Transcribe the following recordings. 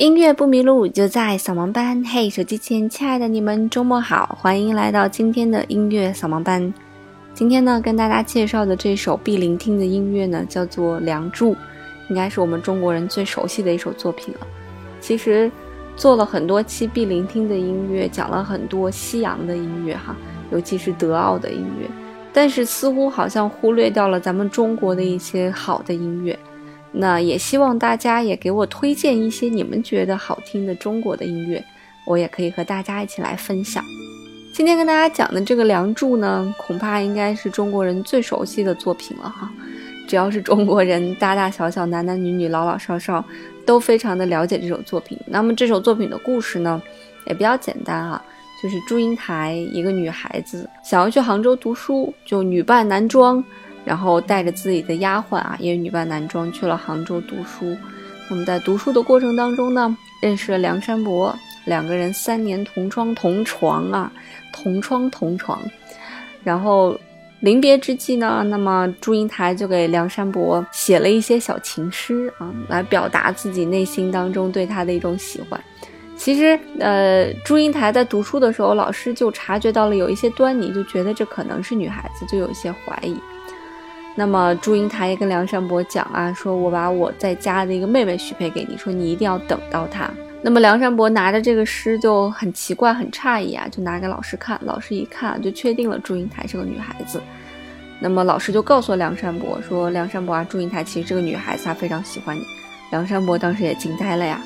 音乐不迷路，就在扫盲班。嘿，手机前亲爱的你们，周末好，欢迎来到今天的音乐扫盲班。今天呢，跟大家介绍的这首必聆听的音乐呢，叫做《梁祝》，应该是我们中国人最熟悉的一首作品了。其实做了很多期必聆听的音乐，讲了很多西洋的音乐哈，尤其是德奥的音乐，但是似乎好像忽略掉了咱们中国的一些好的音乐。那也希望大家也给我推荐一些你们觉得好听的中国的音乐，我也可以和大家一起来分享。今天跟大家讲的这个《梁祝》呢，恐怕应该是中国人最熟悉的作品了哈。只要是中国人，大大小小、男男女女、老老少少，都非常的了解这首作品。那么这首作品的故事呢，也比较简单啊，就是祝英台一个女孩子想要去杭州读书，就女扮男装。然后带着自己的丫鬟啊，也女扮男装去了杭州读书。那么在读书的过程当中呢，认识了梁山伯，两个人三年同窗同床啊，同窗同床。然后临别之际呢，那么祝英台就给梁山伯写了一些小情诗啊，来表达自己内心当中对他的一种喜欢。其实，呃，祝英台在读书的时候，老师就察觉到了有一些端倪，就觉得这可能是女孩子，就有一些怀疑。那么祝英台也跟梁山伯讲啊，说我把我在家的一个妹妹许配给你，说你一定要等到她。那么梁山伯拿着这个诗就很奇怪、很诧异啊，就拿给老师看。老师一看就确定了祝英台是个女孩子。那么老师就告诉梁山伯说：“梁山伯啊，祝英台其实这个女孩子，她非常喜欢你。”梁山伯当时也惊呆了呀，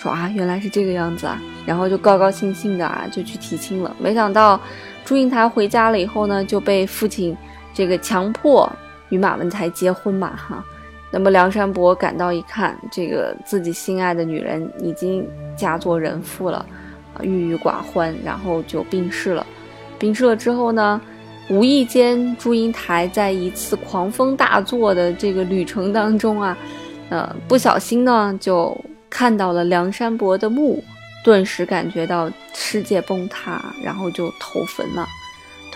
说啊，原来是这个样子啊，然后就高高兴兴的啊就去提亲了。没想到祝英台回家了以后呢，就被父亲这个强迫。与马文才结婚嘛，哈，那么梁山伯赶到一看，这个自己心爱的女人已经嫁作人妇了，啊，郁郁寡欢，然后就病逝了。病逝了之后呢，无意间祝英台在一次狂风大作的这个旅程当中啊，呃，不小心呢就看到了梁山伯的墓，顿时感觉到世界崩塌，然后就投坟了。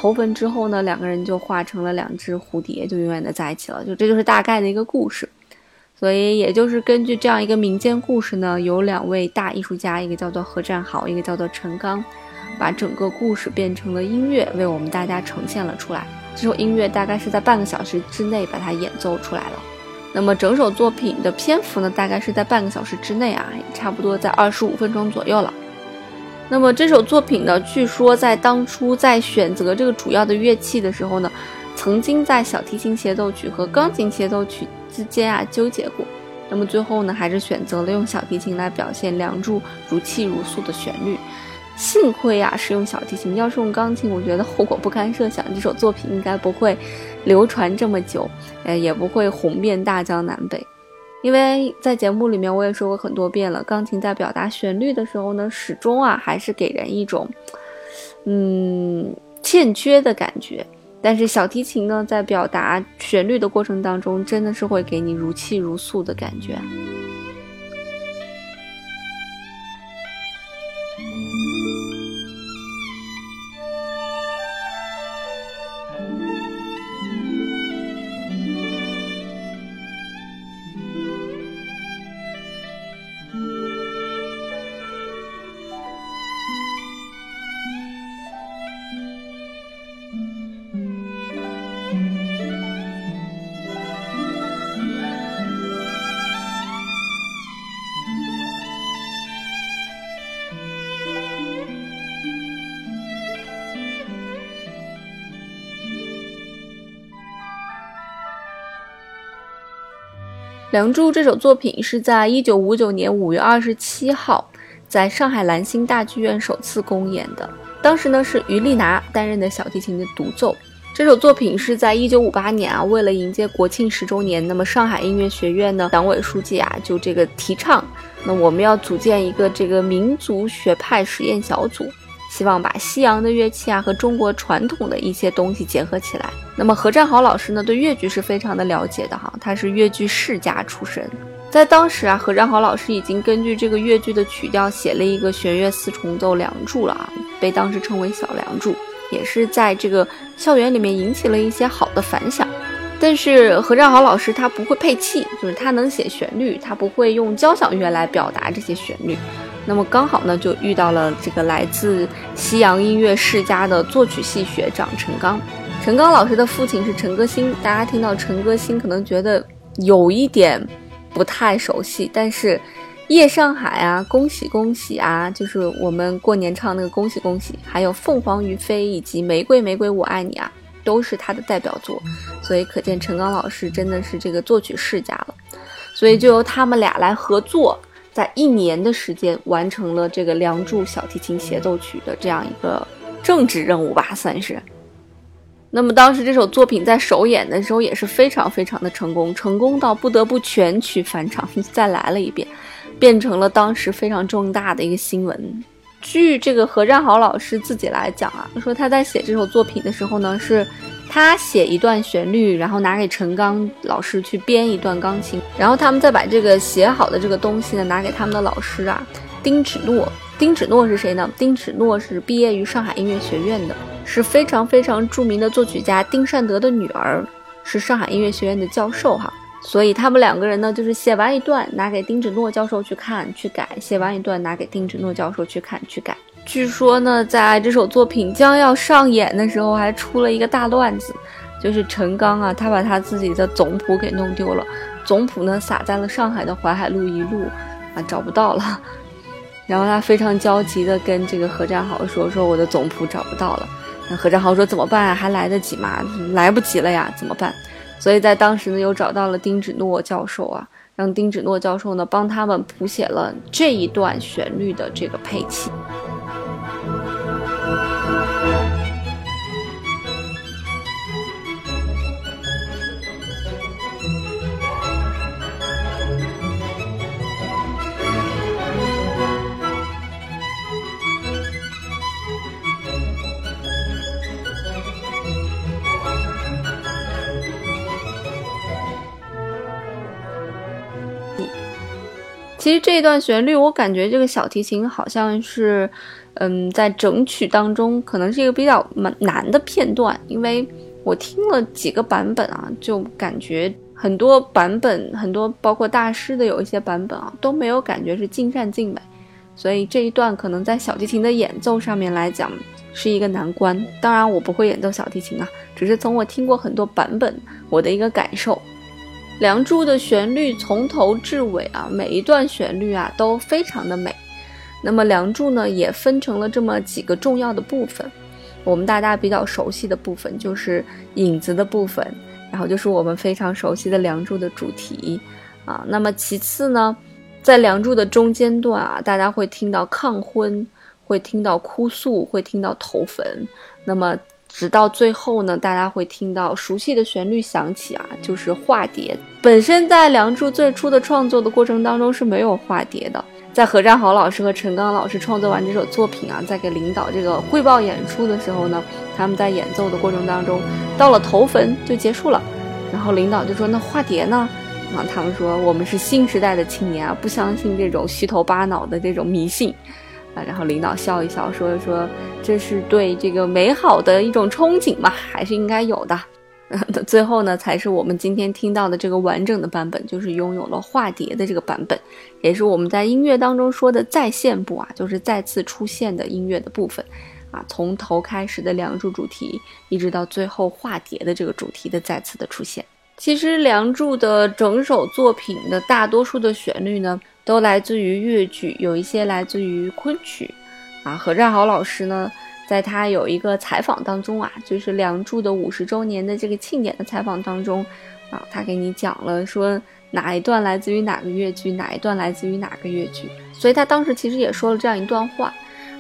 投坟之后呢，两个人就化成了两只蝴蝶，就永远的在一起了。就这就是大概的一个故事。所以也就是根据这样一个民间故事呢，有两位大艺术家，一个叫做何占豪，一个叫做陈刚，把整个故事变成了音乐，为我们大家呈现了出来。这首音乐大概是在半个小时之内把它演奏出来了。那么整首作品的篇幅呢，大概是在半个小时之内啊，差不多在二十五分钟左右了。那么这首作品呢，据说在当初在选择这个主要的乐器的时候呢，曾经在小提琴协奏曲和钢琴协奏曲之间啊纠结过。那么最后呢，还是选择了用小提琴来表现《梁祝》如泣如诉的旋律。幸亏啊是用小提琴，要是用钢琴，我觉得后果不堪设想，这首作品应该不会流传这么久，呃，也不会红遍大江南北。因为在节目里面我也说过很多遍了，钢琴在表达旋律的时候呢，始终啊还是给人一种，嗯，欠缺的感觉。但是小提琴呢，在表达旋律的过程当中，真的是会给你如泣如诉的感觉。《梁祝》这首作品是在一九五九年五月二十七号在上海兰心大剧院首次公演的。当时呢是于丽娜担任的小提琴的独奏。这首作品是在一九五八年啊，为了迎接国庆十周年，那么上海音乐学院呢党委书记啊就这个提倡，那我们要组建一个这个民族学派实验小组。希望把西洋的乐器啊和中国传统的一些东西结合起来。那么何占豪老师呢，对越剧是非常的了解的哈，他是越剧世家出身。在当时啊，何占豪老师已经根据这个越剧的曲调写了一个弦乐四重奏《梁祝》了啊，被当时称为小梁祝，也是在这个校园里面引起了一些好的反响。但是何占豪老师他不会配器，就是他能写旋律，他不会用交响乐来表达这些旋律。那么刚好呢，就遇到了这个来自西洋音乐世家的作曲系学长陈刚。陈刚老师的父亲是陈歌辛，大家听到陈歌辛可能觉得有一点不太熟悉，但是《夜上海》啊，《恭喜恭喜》啊，就是我们过年唱那个《恭喜恭喜》，还有《凤凰于飞》以及《玫瑰玫瑰我爱你》啊。都是他的代表作，所以可见陈刚老师真的是这个作曲世家了。所以就由他们俩来合作，在一年的时间完成了这个《梁祝》小提琴协奏曲的这样一个政治任务吧，算是。那么当时这首作品在首演的时候也是非常非常的成功，成功到不得不全曲返场，再来了一遍，变成了当时非常重大的一个新闻。据这个何占豪老师自己来讲啊，说他在写这首作品的时候呢，是他写一段旋律，然后拿给陈刚老师去编一段钢琴，然后他们再把这个写好的这个东西呢，拿给他们的老师啊，丁芷诺。丁芷诺是谁呢？丁芷诺是毕业于上海音乐学院的，是非常非常著名的作曲家丁善德的女儿，是上海音乐学院的教授哈。所以他们两个人呢，就是写完一段拿给丁芷诺教授去看去改，写完一段拿给丁芷诺教授去看去改。据说呢，在这首作品将要上演的时候，还出了一个大乱子，就是陈刚啊，他把他自己的总谱给弄丢了，总谱呢撒在了上海的淮海路一路，啊找不到了。然后他非常焦急的跟这个何占豪说：“说我的总谱找不到了。”那何占豪说：“怎么办？还来得及吗？来不及了呀，怎么办？”所以在当时呢，又找到了丁芷诺教授啊，让丁芷诺教授呢帮他们谱写了这一段旋律的这个配器。其实这一段旋律，我感觉这个小提琴好像是，嗯，在整曲当中可能是一个比较难难的片段，因为我听了几个版本啊，就感觉很多版本，很多包括大师的有一些版本啊，都没有感觉是尽善尽美，所以这一段可能在小提琴的演奏上面来讲是一个难关。当然，我不会演奏小提琴啊，只是从我听过很多版本，我的一个感受。《梁祝》的旋律从头至尾啊，每一段旋律啊都非常的美。那么《梁祝》呢，也分成了这么几个重要的部分。我们大家比较熟悉的部分就是影子的部分，然后就是我们非常熟悉的《梁祝》的主题啊。那么其次呢，在《梁祝》的中间段啊，大家会听到抗婚，会听到哭诉，会听到头坟。那么直到最后呢，大家会听到熟悉的旋律响起啊，就是化蝶。本身在《梁祝》最初的创作的过程当中是没有化蝶的。在何占豪老师和陈刚老师创作完这首作品啊，在给领导这个汇报演出的时候呢，他们在演奏的过程当中，到了头坟就结束了。然后领导就说：“那化蝶呢？”啊，他们说：“我们是新时代的青年啊，不相信这种虚头巴脑的这种迷信。”啊，然后领导笑一笑，说说这是对这个美好的一种憧憬嘛，还是应该有的。最后呢，才是我们今天听到的这个完整的版本，就是拥有了化蝶的这个版本，也是我们在音乐当中说的再现部啊，就是再次出现的音乐的部分啊，从头开始的梁祝主题，一直到最后化蝶的这个主题的再次的出现。其实《梁祝》的整首作品的大多数的旋律呢，都来自于越剧，有一些来自于昆曲。啊，何占豪老师呢，在他有一个采访当中啊，就是《梁祝》的五十周年的这个庆典的采访当中，啊，他给你讲了说哪一段来自于哪个越剧，哪一段来自于哪个越剧。所以他当时其实也说了这样一段话：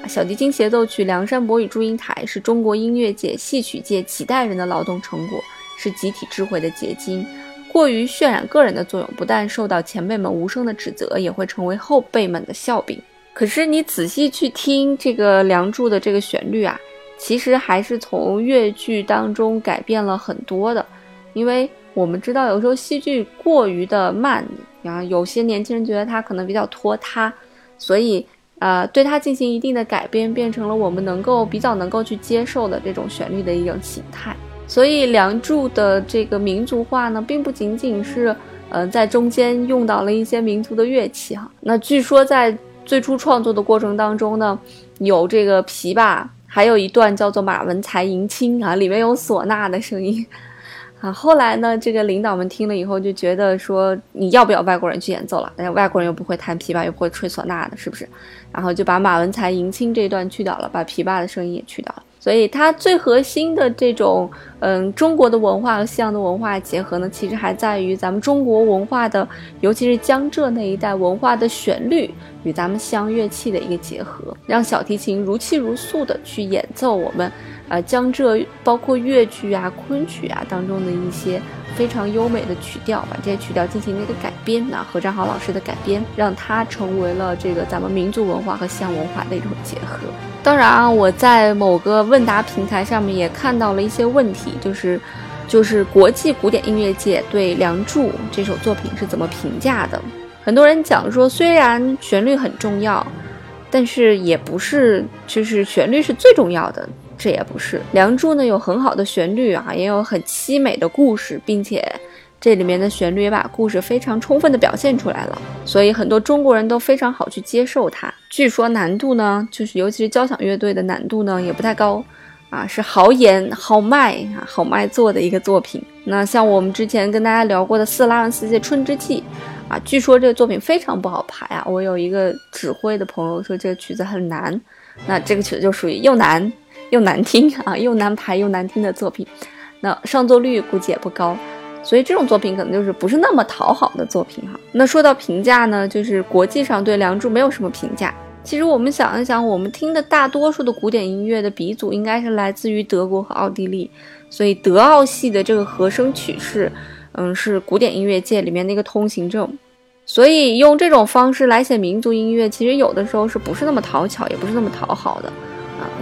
啊，小提琴协奏曲《梁山伯与祝英台》是中国音乐界、戏曲界几代人的劳动成果。是集体智慧的结晶，过于渲染个人的作用，不但受到前辈们无声的指责，也会成为后辈们的笑柄。可是你仔细去听这个《梁祝》的这个旋律啊，其实还是从越剧当中改变了很多的。因为我们知道，有时候戏剧过于的慢，然后有些年轻人觉得它可能比较拖沓，所以呃，对它进行一定的改编，变成了我们能够比较能够去接受的这种旋律的一种形态。所以《梁祝》的这个民族化呢，并不仅仅是，呃，在中间用到了一些民族的乐器哈。那据说在最初创作的过程当中呢，有这个琵琶，还有一段叫做马文才迎亲啊，里面有唢呐的声音。啊，后来呢，这个领导们听了以后就觉得说，你要不要外国人去演奏了？但是外国人又不会弹琵琶，又不会吹唢呐的，是不是？然后就把马文才迎亲这一段去掉了，把琵琶的声音也去掉了。所以它最核心的这种，嗯，中国的文化和西洋的文化结合呢，其实还在于咱们中国文化的，尤其是江浙那一带文化的旋律与咱们西洋乐器的一个结合，让小提琴如泣如诉的去演奏我们。呃，江浙包括越剧啊、昆曲啊当中的一些非常优美的曲调，把这些曲调进行了一个改编。那何占豪老师的改编，让它成为了这个咱们民族文化和西洋文化的一种结合。当然啊，我在某个问答平台上面也看到了一些问题，就是就是国际古典音乐界对《梁祝》这首作品是怎么评价的？很多人讲说，虽然旋律很重要，但是也不是就是旋律是最重要的。这也不是《梁祝》呢，有很好的旋律啊，也有很凄美的故事，并且这里面的旋律也把故事非常充分的表现出来了，所以很多中国人都非常好去接受它。据说难度呢，就是尤其是交响乐队的难度呢，也不太高啊，是好演好卖啊，好卖做的一个作品。那像我们之前跟大家聊过的斯拉文斯基《春之祭》啊，据说这个作品非常不好排啊。我有一个指挥的朋友说这个曲子很难，那这个曲子就属于又难。又难听啊，又难排又难听的作品，那上座率估计也不高，所以这种作品可能就是不是那么讨好的作品哈。那说到评价呢，就是国际上对《梁祝》没有什么评价。其实我们想一想，我们听的大多数的古典音乐的鼻祖应该是来自于德国和奥地利，所以德奥系的这个和声曲式，嗯，是古典音乐界里面的一个通行证。所以用这种方式来写民族音乐，其实有的时候是不是那么讨巧，也不是那么讨好的。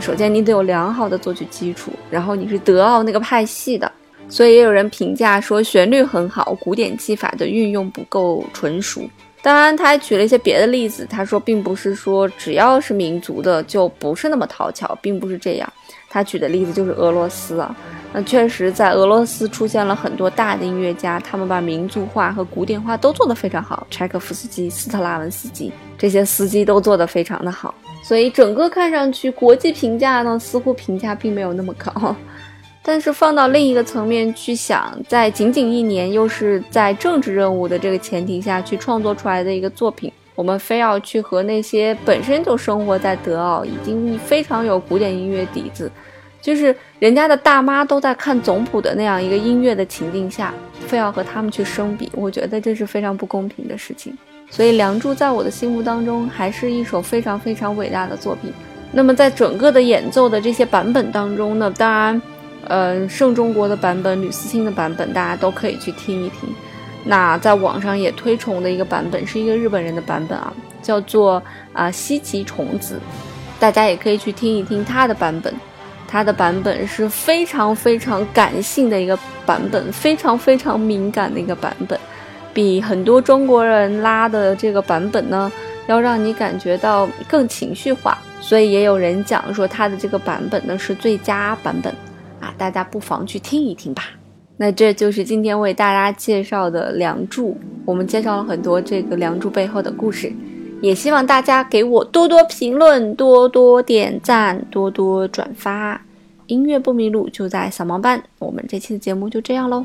首先，你得有良好的作曲基础，然后你是德奥那个派系的，所以也有人评价说旋律很好，古典技法的运用不够纯熟。当然，他还举了一些别的例子，他说并不是说只要是民族的就不是那么讨巧，并不是这样。他举的例子就是俄罗斯啊，那确实在俄罗斯出现了很多大的音乐家，他们把民族化和古典化都做得非常好，柴可夫斯基、斯特拉文斯基这些司机都做得非常的好。所以整个看上去，国际评价呢似乎评价并没有那么高，但是放到另一个层面去想，在仅仅一年，又是在政治任务的这个前提下去创作出来的一个作品，我们非要去和那些本身就生活在德奥、已经非常有古典音乐底子，就是人家的大妈都在看总谱的那样一个音乐的情境下，非要和他们去生比，我觉得这是非常不公平的事情。所以，《梁祝》在我的心目当中还是一首非常非常伟大的作品。那么，在整个的演奏的这些版本当中呢，当然，呃，盛中国的版本、吕思清的版本，大家都可以去听一听。那在网上也推崇的一个版本是一个日本人的版本啊，叫做啊西极虫子，大家也可以去听一听他的版本。它的版本是非常非常感性的一个版本，非常非常敏感的一个版本。比很多中国人拉的这个版本呢，要让你感觉到更情绪化，所以也有人讲说他的这个版本呢是最佳版本啊，大家不妨去听一听吧。那这就是今天为大家介绍的《梁祝》，我们介绍了很多这个《梁祝》背后的故事，也希望大家给我多多评论、多多点赞、多多转发。音乐不迷路就在小盲班，我们这期的节目就这样喽。